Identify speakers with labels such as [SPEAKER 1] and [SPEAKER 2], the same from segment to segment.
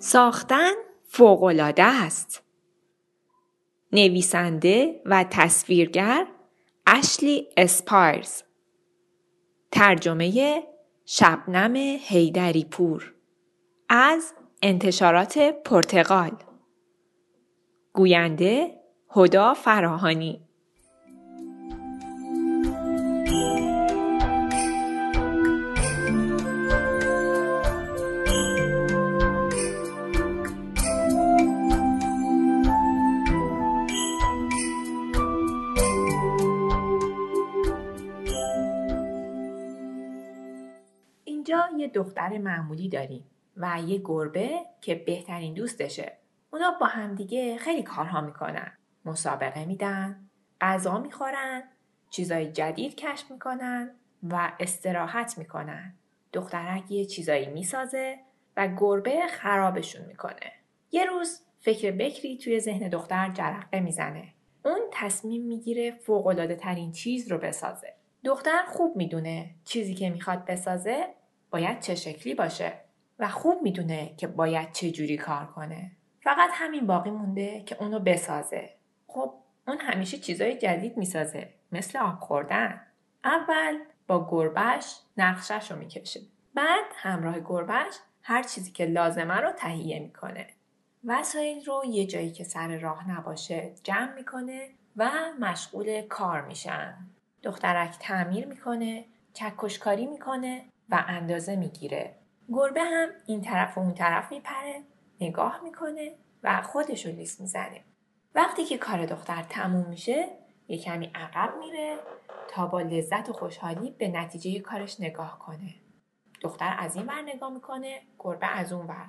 [SPEAKER 1] ساختن فوقالعاده است. نویسنده و تصویرگر اشلی اسپایرز ترجمه شبنم هیدری پور. از انتشارات پرتغال. گوینده هدا فراهانی. اینجا یه دختر معمولی داریم و یه گربه که بهترین دوستشه. اونا با همدیگه خیلی کارها می‌کنن. مسابقه میدن، غذا می‌خورن، چیزای جدید کشف می‌کنن و استراحت می‌کنن. دخترک یه چیزایی می‌سازه و گربه خرابشون می‌کنه. یه روز فکر بکری توی ذهن دختر جرقه می‌زنه. اون تصمیم می‌گیره فوقلاده ترین چیز رو بسازه. دختر خوب می‌دونه چیزی که می‌خواد بسازه باید چه شکلی باشه و خوب می‌دونه که باید چه جوری کار کنه. فقط همین باقی مونده که اونو بسازه. خب اون همیشه چیزای جدید می‌سازه مثل آب خوردن. اول با گربش نقشش رو می‌کشه. بعد همراه گربش هر چیزی که لازمه رو تهیه می‌کنه. وسایل رو یه جایی که سر راه نباشه جمع می‌کنه و مشغول کار میشن. دخترک تعمیر می‌کنه، چکشکاری می‌کنه و اندازه می‌گیره. گربه هم این طرف و اون طرف میپره، نگاه می‌کنه و خودش رو لیست می‌زنه. وقتی که کار دختر تموم میشه، یه کمی عقب میره تا با لذت و خوشحالی به نتیجه کارش نگاه کنه. دختر از این ور نگاه می‌کنه، گربه از اون ور.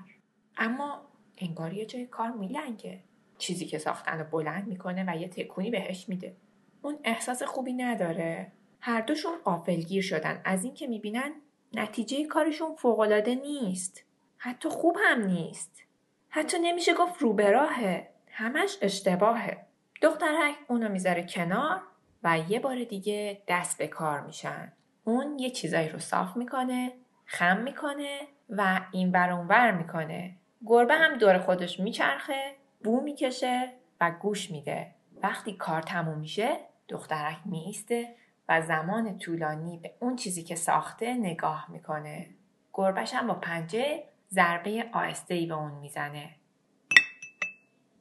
[SPEAKER 1] اما انگار یه جای کار میلنگه. چیزی که ساختن رو بلند می‌کنه و یه تکونی بهش میده. اون احساس خوبی نداره. هر دوشون قافلگیر شدن از اینکه می‌بینن نتیجه کارشون فوقالعاده نیست. حتی خوب هم نیست. حتی نمیشه گفت رو راهه. همش اشتباهه. دخترک اونو می‌ذاره کنار و یه بار دیگه دست به کار میشن. اون یه چیزایی رو صاف می‌کنه، خم می‌کنه و این بر اونور می‌کنه. گربه هم دور خودش میچرخه، بو می‌کشه و گوش میده. وقتی کار تموم میشه دخترک میسته و زمان طولانی به اون چیزی که ساخته نگاه می‌کنه. گربش هم با پنجه ضربه آهسته ای به اون می‌زنه.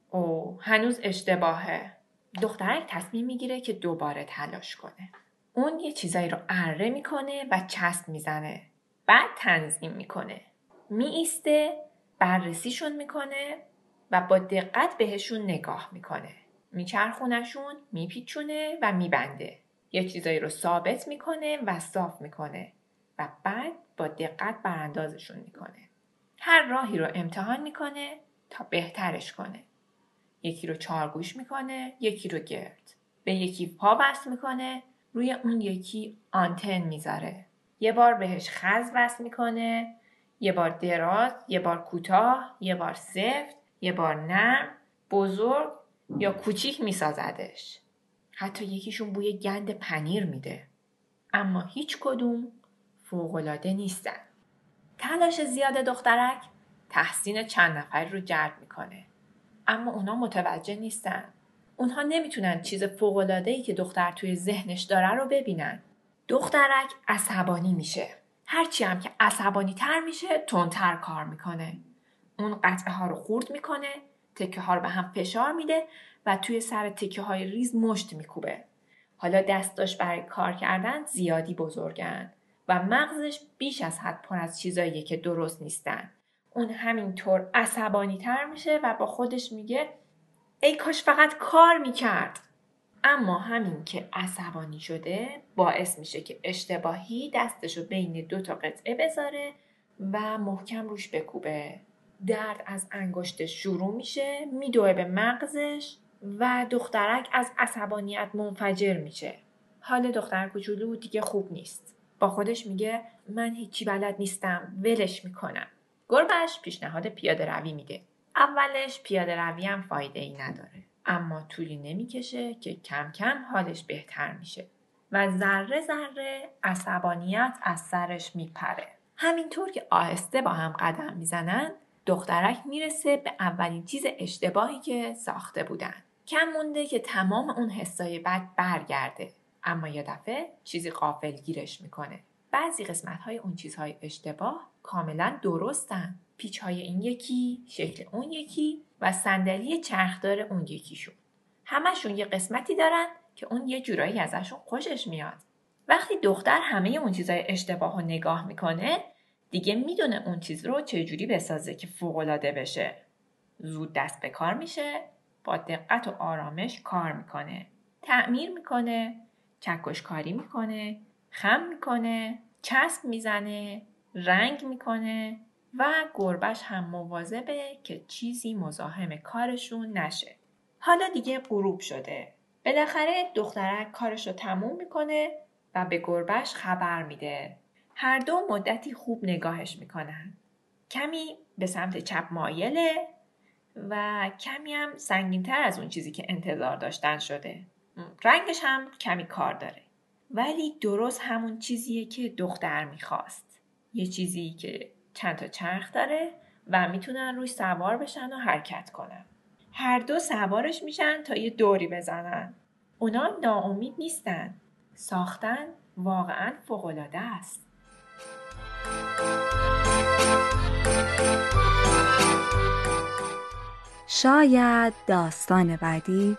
[SPEAKER 1] او هنوز اشتباهه. دخترک تصمیم می‌گیره که دوباره تلاش کنه. اون یه چیزایی رو اره می‌کنه و چسب می‌زنه. بعد تنظیم می‌کنه. میایسته بررسیشون می‌کنه و با دقت بهشون نگاه می‌کنه. میچرخونشون، میپیچونه و میبنده. یه چیزایی رو ثابت می‌کنه و صاف می‌کنه و بعد با دقت براندازشون می‌کنه. هر راهی رو امتحان می‌کنه تا بهترش کنه. یکی رو چارگوش می‌کنه، یکی رو گرد. به یکی پا بست می‌کنه، روی اون یکی آنتن می‌ذاره. یه بار بهش خز وصل می‌کنه، یه بار دراز، یه بار کوتاه، یه بار سفت، یه بار نرم، بزرگ یا کوچیک میسازدش. حتی یکیشون بوی گند پنیر میده. اما هیچ کدوم فوقالعاده نیستن. تلاش زیاد دخترک تحسین چند نفر رو جلب می‌کنه. اما اونا متوجه نیستن. اونها نمی‌تونن چیز فوقالعاده‌ای که دختر توی ذهنش داره رو ببینن. دخترک عصبانی میشه. هرچی هم که عصبانی تر میشه تندتر کار می‌کنه. اون قطعه ها رو خورد می‌کنه تکه ها رو به هم فشار میده و توی سر تکه های ریز مشت میکوبه. حالا دستاش برای کار کردن زیادی بزرگن و مغزش بیش از حد پر از چیزاییه که درست نیستن. اون همینطور عصبانی تر میشه و با خودش میگه ای کاش فقط کار می‌کرد اما همین که عصبانی شده باعث میشه که اشتباهی دستشو بین دو تا قطعه بذاره و محکم روش بکوبه درد از انگشتش شروع میشه میدوه به مغزش و دخترک از عصبانیت منفجر میشه. حال دختر کوچولو دیگه خوب نیست. با خودش میگه من هیچی بلد نیستم ولش می‌کنم. گربش پیشنهاد پیاده روی میده. اولش پیاده روی هم فایده ای نداره. اما طولی نمی‌کشه که کم کم حالش بهتر میشه. و ذره ذره عصبانیت از سرش میپره. همینطور که آهسته با هم قدم می‌زنن دخترک می‌رسه به اولین چیز اشتباهی که ساخته بودن. کم مونده که تمام اون حسای بد برگرده. اما یه دفعه چیزی قافل گیرش می‌کنه. بعضی قسمت های اون چیزهای اشتباه کاملا درستن. پیچ های این یکی شکل اون یکی و صندلی چرخدار اون یکیشون. همشون یه قسمتی دارن که اون یه جورایی ازشون خوشش میاد. وقتی دختر همه اون چیزهای اشتباه رو نگاه می‌کنه دیگه می‌دونه اون چیز رو چجوری بسازه که فوقالعاده بشه. زود دست به کار میشه. با دقت و آرامش کار می‌کنه. تعمیر می‌کنه چکش کاری می‌کنه خم می‌کنه چسب می‌زنه رنگ می‌کنه و گربش هم مواظبه که چیزی مزاحم کارشون نشه. حالا دیگه غروب شده. بالاخره دخترک کارش رو تموم می‌کنه و به گربش خبر میده. هر دو مدتی خوب نگاهش می‌کنن. کمی به سمت چپ مایله و کمی هم سنگینتر از اون چیزی که انتظار داشتن شده. رنگش هم کمی کار داره. ولی درست همون چیزیه که دختر می‌خواست. یه چیزی که چند تا چرخ داره و می‌تونن روش سوار بشن و حرکت کنن. هر دو سوارش میشن تا یه دوری بزنن. اونا ناامید نیستن. ساختن واقعا فوقالعاده است.
[SPEAKER 2] شاید داستان بعدی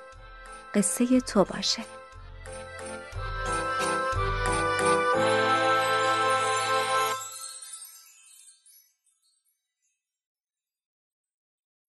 [SPEAKER 2] قصه تو باشه.